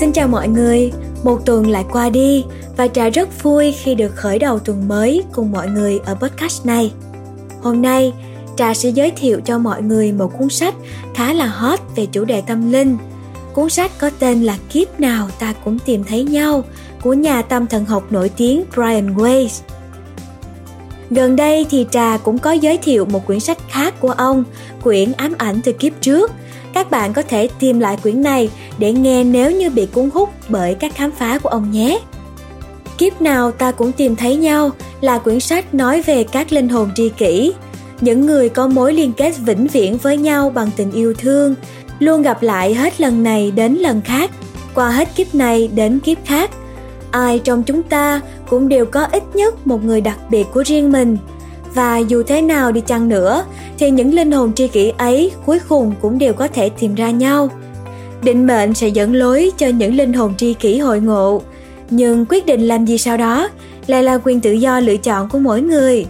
Xin chào mọi người, một tuần lại qua đi và Trà rất vui khi được khởi đầu tuần mới cùng mọi người ở podcast này. Hôm nay, Trà sẽ giới thiệu cho mọi người một cuốn sách khá là hot về chủ đề tâm linh. Cuốn sách có tên là Kiếp nào ta cũng tìm thấy nhau của nhà tâm thần học nổi tiếng Brian Weiss. Gần đây thì Trà cũng có giới thiệu một quyển sách khác của ông, quyển Ám ảnh từ kiếp trước. Các bạn có thể tìm lại quyển này để nghe nếu như bị cuốn hút bởi các khám phá của ông nhé. Kiếp nào ta cũng tìm thấy nhau là quyển sách nói về các linh hồn tri kỷ, những người có mối liên kết vĩnh viễn với nhau bằng tình yêu thương, luôn gặp lại hết lần này đến lần khác, qua hết kiếp này đến kiếp khác. Ai trong chúng ta cũng đều có ít nhất một người đặc biệt của riêng mình và dù thế nào đi chăng nữa, thì những linh hồn tri kỷ ấy cuối cùng cũng đều có thể tìm ra nhau. Định mệnh sẽ dẫn lối cho những linh hồn tri kỷ hội ngộ. Nhưng quyết định làm gì sau đó lại là quyền tự do lựa chọn của mỗi người.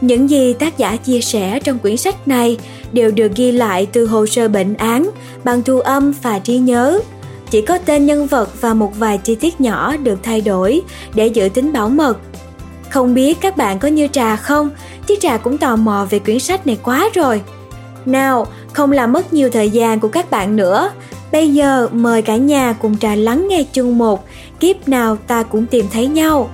Những gì tác giả chia sẻ trong quyển sách này đều được ghi lại từ hồ sơ bệnh án, bằng thu âm và trí nhớ. Chỉ có tên nhân vật và một vài chi tiết nhỏ được thay đổi để giữ tính bảo mật không biết các bạn có như trà không? Chứ trà cũng tò mò về quyển sách này quá rồi. Nào, không làm mất nhiều thời gian của các bạn nữa. Bây giờ mời cả nhà cùng trà lắng nghe chương 1 kiếp nào ta cũng tìm thấy nhau.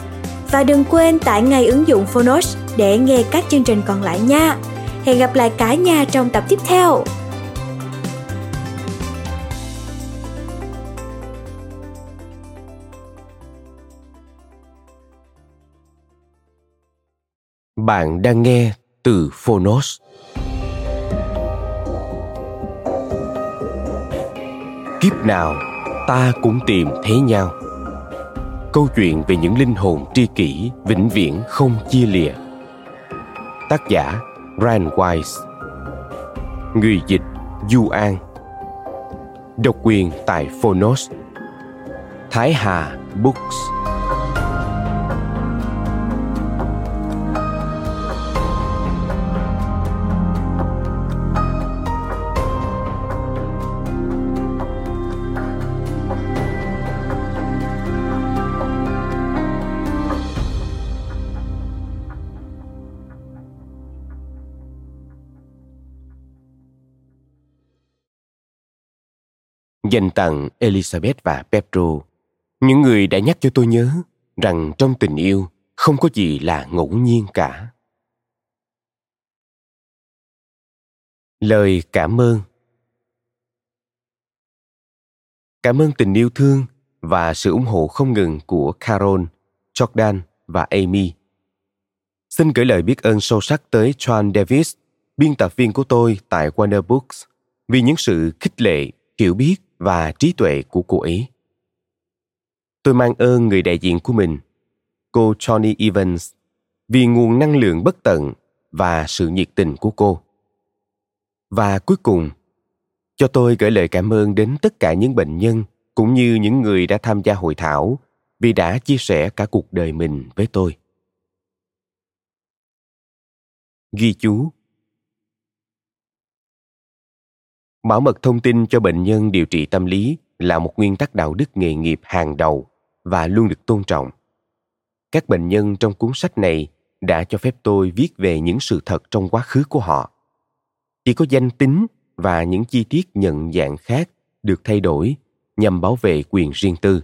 Và đừng quên tải ngay ứng dụng Phonos để nghe các chương trình còn lại nha. Hẹn gặp lại cả nhà trong tập tiếp theo. Bạn đang nghe từ Phonos. Kiếp nào, ta cũng tìm thấy nhau. Câu chuyện về những linh hồn tri kỷ vĩnh viễn không chia lìa. Tác giả Rand Wise Người dịch, Du An Độc quyền tại Phonos Thái Hà Books dành tặng Elizabeth và Pedro, những người đã nhắc cho tôi nhớ rằng trong tình yêu không có gì là ngẫu nhiên cả. Lời cảm ơn Cảm ơn tình yêu thương và sự ủng hộ không ngừng của Carol, Jordan và Amy. Xin gửi lời biết ơn sâu sắc tới John Davis, biên tập viên của tôi tại Warner Books, vì những sự khích lệ, hiểu biết và trí tuệ của cô ấy. Tôi mang ơn người đại diện của mình, cô Johnny Evans, vì nguồn năng lượng bất tận và sự nhiệt tình của cô. Và cuối cùng, cho tôi gửi lời cảm ơn đến tất cả những bệnh nhân cũng như những người đã tham gia hội thảo vì đã chia sẻ cả cuộc đời mình với tôi. Ghi chú Bảo mật thông tin cho bệnh nhân điều trị tâm lý là một nguyên tắc đạo đức nghề nghiệp hàng đầu và luôn được tôn trọng. Các bệnh nhân trong cuốn sách này đã cho phép tôi viết về những sự thật trong quá khứ của họ. Chỉ có danh tính và những chi tiết nhận dạng khác được thay đổi nhằm bảo vệ quyền riêng tư.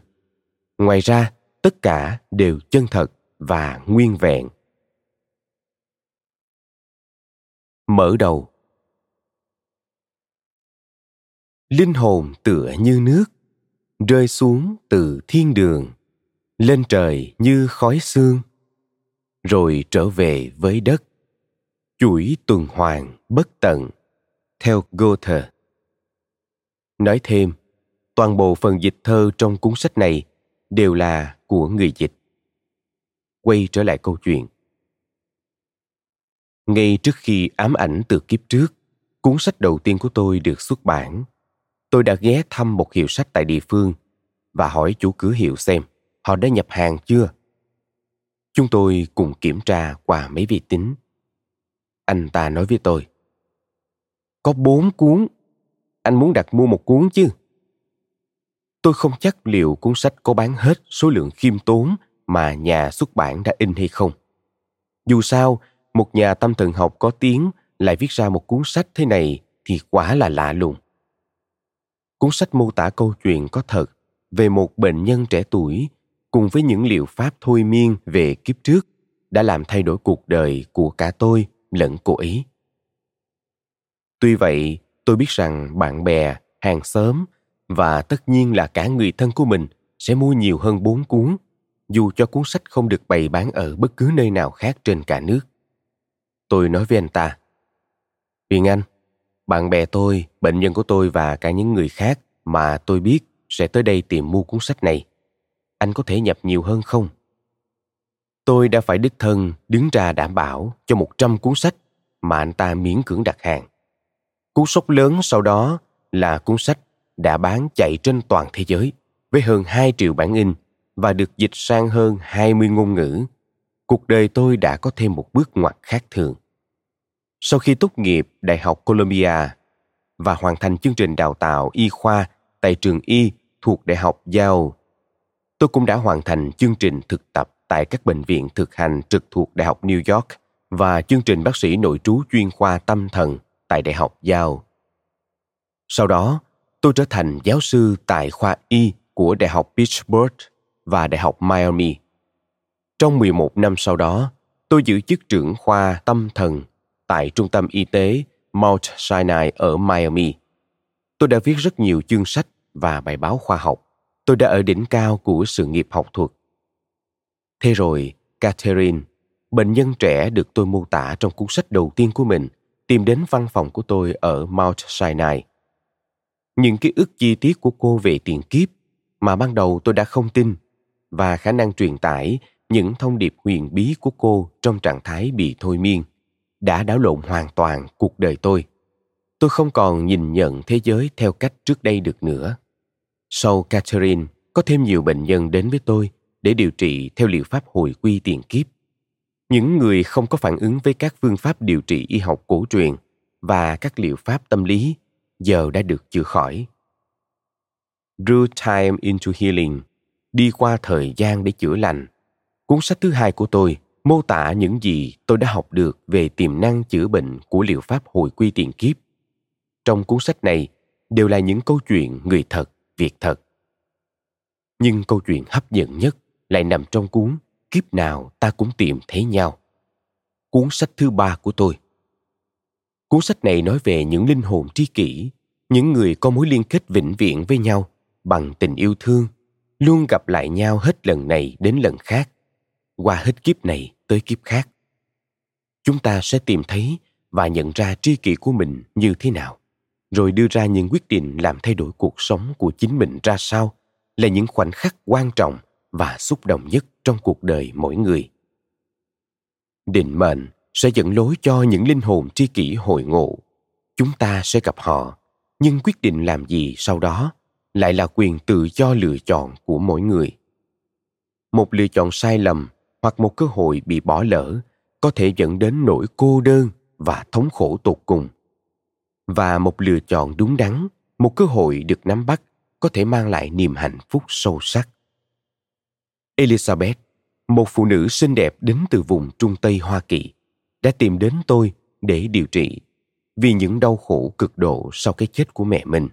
Ngoài ra, tất cả đều chân thật và nguyên vẹn. Mở đầu linh hồn tựa như nước rơi xuống từ thiên đường lên trời như khói xương rồi trở về với đất chuỗi tuần hoàn bất tận theo Goethe. Nói thêm, toàn bộ phần dịch thơ trong cuốn sách này đều là của người dịch. Quay trở lại câu chuyện. Ngay trước khi ám ảnh từ kiếp trước, cuốn sách đầu tiên của tôi được xuất bản tôi đã ghé thăm một hiệu sách tại địa phương và hỏi chủ cửa hiệu xem họ đã nhập hàng chưa. Chúng tôi cùng kiểm tra qua mấy vi tính. Anh ta nói với tôi, có bốn cuốn, anh muốn đặt mua một cuốn chứ? tôi không chắc liệu cuốn sách có bán hết số lượng khiêm tốn mà nhà xuất bản đã in hay không. Dù sao, một nhà tâm thần học có tiếng lại viết ra một cuốn sách thế này thì quả là lạ lùng. Cuốn sách mô tả câu chuyện có thật về một bệnh nhân trẻ tuổi cùng với những liệu pháp thôi miên về kiếp trước đã làm thay đổi cuộc đời của cả tôi lẫn cô ấy. Tuy vậy, tôi biết rằng bạn bè, hàng xóm và tất nhiên là cả người thân của mình sẽ mua nhiều hơn bốn cuốn, dù cho cuốn sách không được bày bán ở bất cứ nơi nào khác trên cả nước. Tôi nói với anh ta, Huyền Anh, bạn bè tôi, bệnh nhân của tôi và cả những người khác mà tôi biết sẽ tới đây tìm mua cuốn sách này. Anh có thể nhập nhiều hơn không? Tôi đã phải đích thân đứng ra đảm bảo cho 100 cuốn sách mà anh ta miễn cưỡng đặt hàng. Cú sốc lớn sau đó là cuốn sách đã bán chạy trên toàn thế giới với hơn 2 triệu bản in và được dịch sang hơn 20 ngôn ngữ. Cuộc đời tôi đã có thêm một bước ngoặt khác thường. Sau khi tốt nghiệp Đại học Columbia và hoàn thành chương trình đào tạo y khoa tại trường y thuộc Đại học Yale, tôi cũng đã hoàn thành chương trình thực tập tại các bệnh viện thực hành trực thuộc Đại học New York và chương trình bác sĩ nội trú chuyên khoa tâm thần tại Đại học Yale. Sau đó, tôi trở thành giáo sư tại khoa Y của Đại học Pittsburgh và Đại học Miami. Trong 11 năm sau đó, tôi giữ chức trưởng khoa tâm thần tại Trung tâm Y tế Mount Sinai ở Miami. Tôi đã viết rất nhiều chương sách và bài báo khoa học. Tôi đã ở đỉnh cao của sự nghiệp học thuật. Thế rồi, Catherine, bệnh nhân trẻ được tôi mô tả trong cuốn sách đầu tiên của mình, tìm đến văn phòng của tôi ở Mount Sinai. Những ký ức chi tiết của cô về tiền kiếp mà ban đầu tôi đã không tin và khả năng truyền tải những thông điệp huyền bí của cô trong trạng thái bị thôi miên đã đảo lộn hoàn toàn cuộc đời tôi. Tôi không còn nhìn nhận thế giới theo cách trước đây được nữa. Sau catherine, có thêm nhiều bệnh nhân đến với tôi để điều trị theo liệu pháp hồi quy tiền kiếp. Những người không có phản ứng với các phương pháp điều trị y học cổ truyền và các liệu pháp tâm lý giờ đã được chữa khỏi. Drew Time into Healing, đi qua thời gian để chữa lành. Cuốn sách thứ hai của tôi mô tả những gì tôi đã học được về tiềm năng chữa bệnh của liệu pháp hồi quy tiền kiếp. Trong cuốn sách này đều là những câu chuyện người thật, việc thật. Nhưng câu chuyện hấp dẫn nhất lại nằm trong cuốn kiếp nào ta cũng tìm thấy nhau, cuốn sách thứ ba của tôi. Cuốn sách này nói về những linh hồn tri kỷ, những người có mối liên kết vĩnh viễn với nhau, bằng tình yêu thương, luôn gặp lại nhau hết lần này đến lần khác. Qua hết kiếp này tới kiếp khác. Chúng ta sẽ tìm thấy và nhận ra tri kỷ của mình như thế nào, rồi đưa ra những quyết định làm thay đổi cuộc sống của chính mình ra sao là những khoảnh khắc quan trọng và xúc động nhất trong cuộc đời mỗi người. Định mệnh sẽ dẫn lối cho những linh hồn tri kỷ hội ngộ. Chúng ta sẽ gặp họ, nhưng quyết định làm gì sau đó lại là quyền tự do lựa chọn của mỗi người. Một lựa chọn sai lầm hoặc một cơ hội bị bỏ lỡ, có thể dẫn đến nỗi cô đơn và thống khổ tột cùng. Và một lựa chọn đúng đắn, một cơ hội được nắm bắt, có thể mang lại niềm hạnh phúc sâu sắc. Elizabeth, một phụ nữ xinh đẹp đến từ vùng trung tây hoa kỳ, đã tìm đến tôi để điều trị vì những đau khổ cực độ sau cái chết của mẹ mình.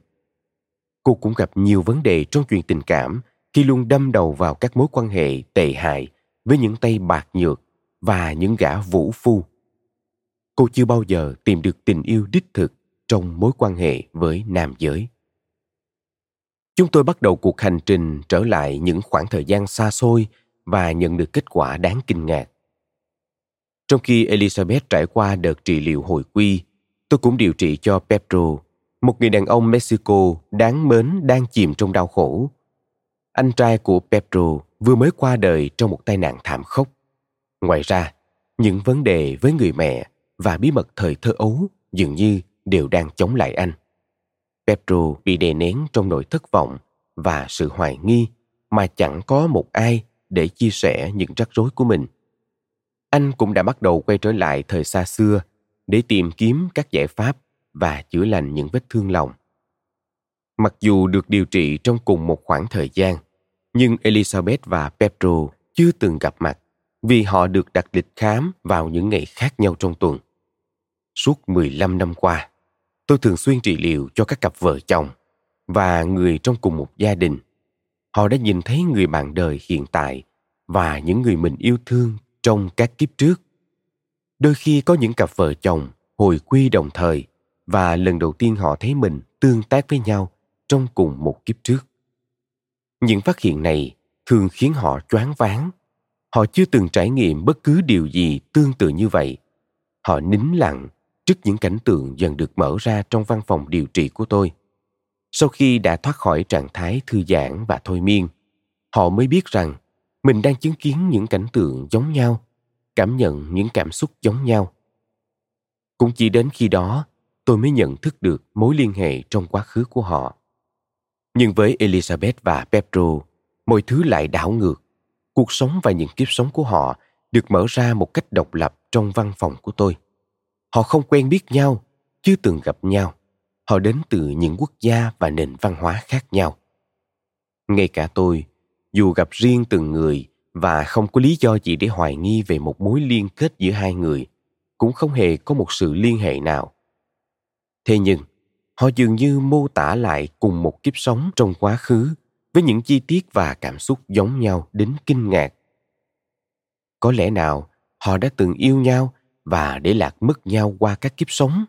Cô cũng gặp nhiều vấn đề trong chuyện tình cảm khi luôn đâm đầu vào các mối quan hệ tệ hại với những tay bạc nhược và những gã vũ phu. Cô chưa bao giờ tìm được tình yêu đích thực trong mối quan hệ với nam giới. Chúng tôi bắt đầu cuộc hành trình trở lại những khoảng thời gian xa xôi và nhận được kết quả đáng kinh ngạc. Trong khi elizabeth trải qua đợt trị liệu hồi quy, tôi cũng điều trị cho pedro, một người đàn ông mexico đáng mến, đang chìm trong đau khổ. Anh trai của pedro vừa mới qua đời trong một tai nạn thảm khốc. Ngoài ra, những vấn đề với người mẹ và bí mật thời thơ ấu dường như đều đang chống lại anh. Pedro bị đè nén trong nỗi thất vọng và sự hoài nghi mà chẳng có một ai để chia sẻ những rắc rối của mình. Anh cũng đã bắt đầu quay trở lại thời xa xưa để tìm kiếm các giải pháp và chữa lành những vết thương lòng. Mặc dù được điều trị trong cùng một khoảng thời gian, nhưng Elizabeth và Pedro chưa từng gặp mặt vì họ được đặt lịch khám vào những ngày khác nhau trong tuần. Suốt 15 năm qua, tôi thường xuyên trị liệu cho các cặp vợ chồng và người trong cùng một gia đình. Họ đã nhìn thấy người bạn đời hiện tại và những người mình yêu thương trong các kiếp trước. Đôi khi có những cặp vợ chồng hồi quy đồng thời và lần đầu tiên họ thấy mình tương tác với nhau trong cùng một kiếp trước. Những phát hiện này thường khiến họ choáng váng. Họ chưa từng trải nghiệm bất cứ điều gì tương tự như vậy. Họ nín lặng trước những cảnh tượng dần được mở ra trong văn phòng điều trị của tôi. Sau khi đã thoát khỏi trạng thái thư giãn và thôi miên, họ mới biết rằng mình đang chứng kiến những cảnh tượng giống nhau, cảm nhận những cảm xúc giống nhau. Cũng chỉ đến khi đó, tôi mới nhận thức được mối liên hệ trong quá khứ của họ. Nhưng với Elizabeth và Pedro, mọi thứ lại đảo ngược. Cuộc sống và những kiếp sống của họ được mở ra một cách độc lập trong văn phòng của tôi. Họ không quen biết nhau, chưa từng gặp nhau. Họ đến từ những quốc gia và nền văn hóa khác nhau. Ngay cả tôi, dù gặp riêng từng người và không có lý do gì để hoài nghi về một mối liên kết giữa hai người, cũng không hề có một sự liên hệ nào. Thế nhưng, họ dường như mô tả lại cùng một kiếp sống trong quá khứ với những chi tiết và cảm xúc giống nhau đến kinh ngạc. Có lẽ nào họ đã từng yêu nhau và để lạc mất nhau qua các kiếp sống?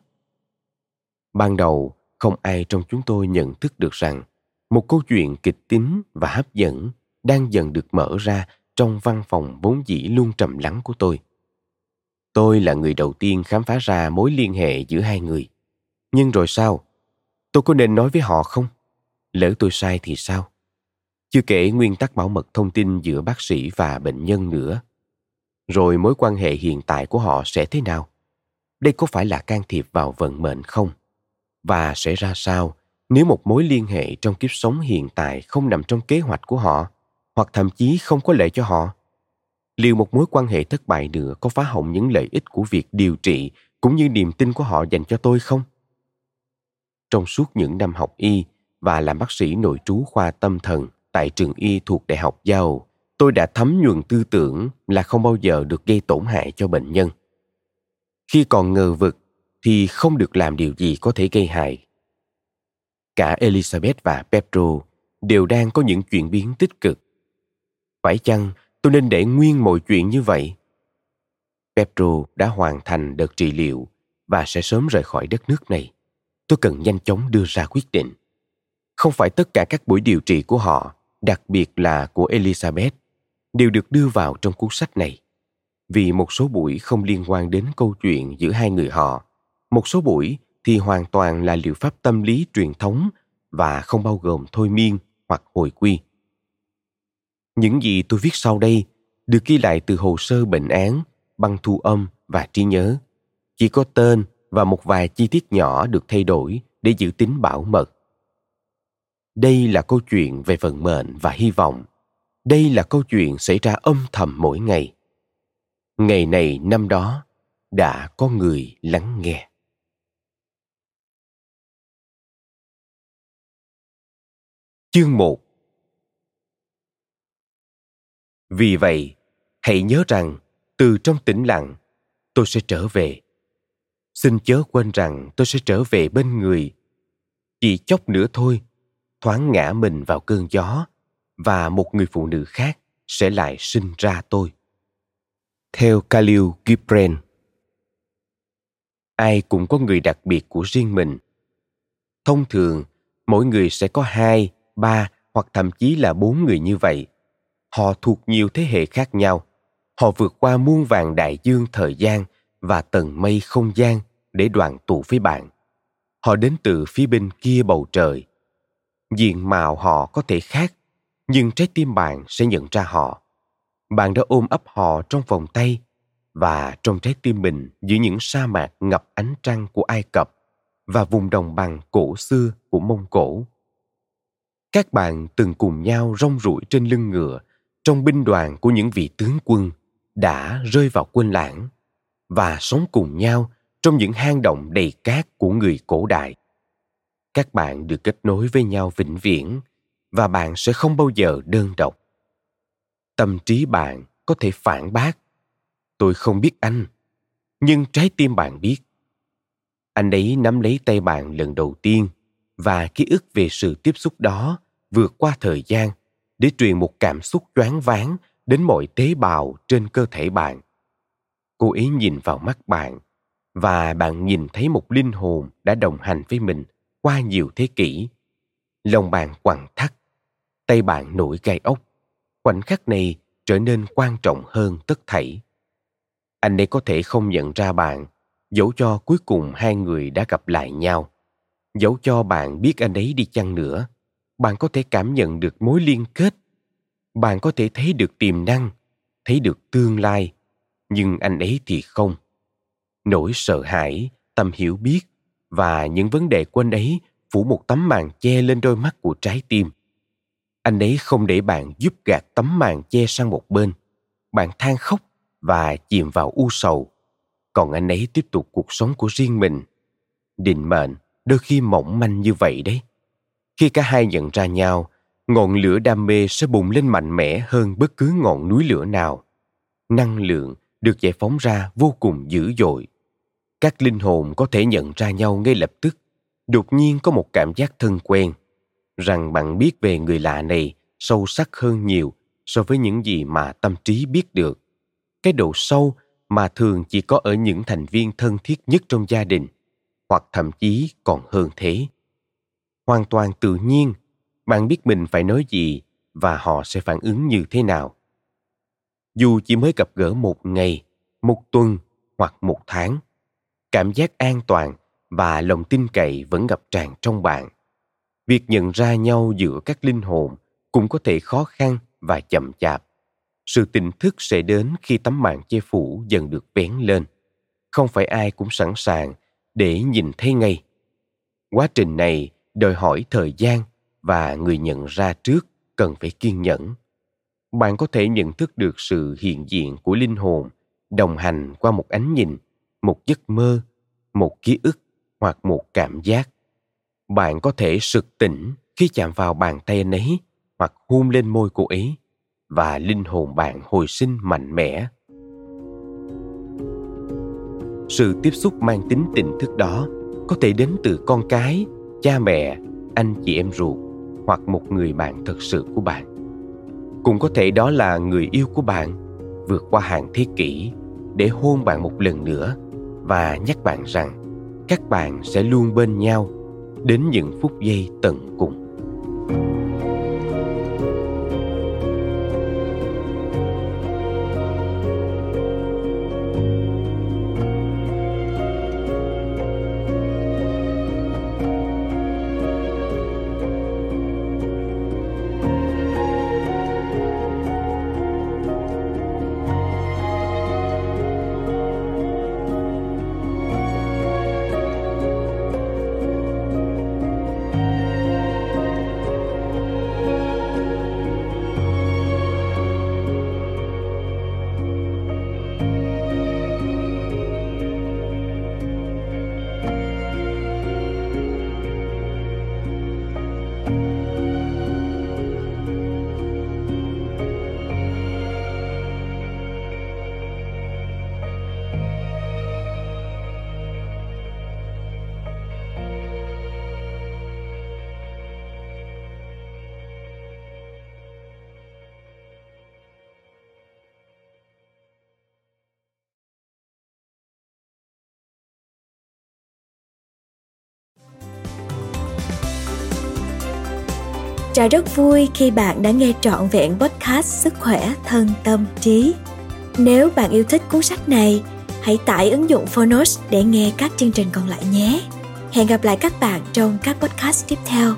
Ban đầu, không ai trong chúng tôi nhận thức được rằng một câu chuyện kịch tính và hấp dẫn đang dần được mở ra trong văn phòng vốn dĩ luôn trầm lắng của tôi. Tôi là người đầu tiên khám phá ra mối liên hệ giữa hai người. Nhưng rồi sao? Tôi có nên nói với họ không? Lỡ tôi sai thì sao? Chưa kể nguyên tắc bảo mật thông tin giữa bác sĩ và bệnh nhân nữa. Rồi mối quan hệ hiện tại của họ sẽ thế nào? Đây có phải là can thiệp vào vận mệnh không? Và sẽ ra sao nếu một mối liên hệ trong kiếp sống hiện tại không nằm trong kế hoạch của họ, hoặc thậm chí không có lợi cho họ? Liệu một mối quan hệ thất bại nữa có phá hỏng những lợi ích của việc điều trị cũng như niềm tin của họ dành cho tôi không? Trong suốt những năm học y và làm bác sĩ nội trú khoa tâm thần tại trường y thuộc Đại học Giao, tôi đã thấm nhuần tư tưởng là không bao giờ được gây tổn hại cho bệnh nhân. Khi còn ngờ vực thì không được làm điều gì có thể gây hại. Cả Elizabeth và Pedro đều đang có những chuyển biến tích cực. Phải chăng tôi nên để nguyên mọi chuyện như vậy? Pedro đã hoàn thành đợt trị liệu và sẽ sớm rời khỏi đất nước này. Tôi cần nhanh chóng đưa ra quyết định. Không phải tất cả các buổi điều trị của họ, đặc biệt là của Elizabeth, đều được đưa vào trong cuốn sách này. Vì một số buổi không liên quan đến câu chuyện giữa hai người họ, một số buổi thì hoàn toàn là liệu pháp tâm lý truyền thống và không bao gồm thôi miên hoặc hồi quy. Những gì tôi viết sau đây được ghi lại từ hồ sơ bệnh án, băng thu âm và trí nhớ. Chỉ có tên và một vài chi tiết nhỏ được thay đổi để giữ tính bảo mật. Đây là câu chuyện về vận mệnh và hy vọng. Đây là câu chuyện xảy ra âm thầm mỗi ngày. Ngày này năm đó đã có người lắng nghe. Chương 1 Vì vậy, hãy nhớ rằng từ trong tĩnh lặng, tôi sẽ trở về. Xin chớ quên rằng tôi sẽ trở về bên người. Chỉ chốc nữa thôi, thoáng ngã mình vào cơn gió và một người phụ nữ khác sẽ lại sinh ra tôi. Theo Khalil Gibran Ai cũng có người đặc biệt của riêng mình. Thông thường, mỗi người sẽ có hai, ba hoặc thậm chí là bốn người như vậy. Họ thuộc nhiều thế hệ khác nhau. Họ vượt qua muôn vàng đại dương thời gian và tầng mây không gian để đoàn tụ với bạn. Họ đến từ phía bên kia bầu trời. Diện mạo họ có thể khác, nhưng trái tim bạn sẽ nhận ra họ. Bạn đã ôm ấp họ trong vòng tay và trong trái tim mình giữa những sa mạc ngập ánh trăng của Ai Cập và vùng đồng bằng cổ xưa của Mông Cổ. Các bạn từng cùng nhau rong ruổi trên lưng ngựa trong binh đoàn của những vị tướng quân đã rơi vào quên lãng và sống cùng nhau trong những hang động đầy cát của người cổ đại. các bạn được kết nối với nhau vĩnh viễn và bạn sẽ không bao giờ đơn độc. Tâm trí bạn có thể phản bác. Tôi không biết anh, nhưng trái tim bạn biết. Anh ấy nắm lấy tay bạn lần đầu tiên và ký ức về sự tiếp xúc đó vượt qua thời gian để truyền một cảm xúc choáng váng đến mọi tế bào trên cơ thể bạn cô ấy nhìn vào mắt bạn, và bạn nhìn thấy một linh hồn đã đồng hành với mình qua nhiều thế kỷ. Lòng bạn quặn thắt, tay bạn nổi gai ốc, khoảnh khắc này trở nên quan trọng hơn tất thảy. Anh ấy có thể không nhận ra bạn, dẫu cho cuối cùng hai người đã gặp lại nhau. Dẫu cho bạn biết anh ấy đi chăng nữa, bạn có thể cảm nhận được mối liên kết. Bạn có thể thấy được tiềm năng, thấy được tương lai nhưng anh ấy thì không. Nỗi sợ hãi, tâm hiểu biết và những vấn đề của anh ấy phủ một tấm màn che lên đôi mắt của trái tim. Anh ấy không để bạn giúp gạt tấm màn che sang một bên. Bạn than khóc và chìm vào u sầu. Còn anh ấy tiếp tục cuộc sống của riêng mình. Định mệnh, đôi khi mỏng manh như vậy đấy. Khi cả hai nhận ra nhau, ngọn lửa đam mê sẽ bùng lên mạnh mẽ hơn bất cứ ngọn núi lửa nào. Năng lượng được giải phóng ra vô cùng dữ dội. Các linh hồn có thể nhận ra nhau ngay lập tức. Đột nhiên có một cảm giác thân quen, rằng bạn biết về người lạ này sâu sắc hơn nhiều so với những gì mà tâm trí biết được. Cái độ sâu mà thường chỉ có ở những thành viên thân thiết nhất trong gia đình, hoặc thậm chí còn hơn thế. Hoàn toàn tự nhiên, bạn biết mình phải nói gì và họ sẽ phản ứng như thế nào dù chỉ mới gặp gỡ một ngày, một tuần hoặc một tháng, cảm giác an toàn và lòng tin cậy vẫn ngập tràn trong bạn. Việc nhận ra nhau giữa các linh hồn cũng có thể khó khăn và chậm chạp. Sự tỉnh thức sẽ đến khi tấm màn che phủ dần được vén lên. Không phải ai cũng sẵn sàng để nhìn thấy ngay. Quá trình này đòi hỏi thời gian và người nhận ra trước cần phải kiên nhẫn bạn có thể nhận thức được sự hiện diện của linh hồn đồng hành qua một ánh nhìn, một giấc mơ, một ký ức hoặc một cảm giác. Bạn có thể sực tỉnh khi chạm vào bàn tay anh ấy hoặc hôn lên môi cô ấy và linh hồn bạn hồi sinh mạnh mẽ. Sự tiếp xúc mang tính tỉnh thức đó có thể đến từ con cái, cha mẹ, anh chị em ruột hoặc một người bạn thật sự của bạn cũng có thể đó là người yêu của bạn, vượt qua hàng thế kỷ để hôn bạn một lần nữa và nhắc bạn rằng các bạn sẽ luôn bên nhau đến những phút giây tận cùng. Trà rất vui khi bạn đã nghe trọn vẹn podcast Sức khỏe thân tâm trí. Nếu bạn yêu thích cuốn sách này, hãy tải ứng dụng Phonos để nghe các chương trình còn lại nhé. Hẹn gặp lại các bạn trong các podcast tiếp theo.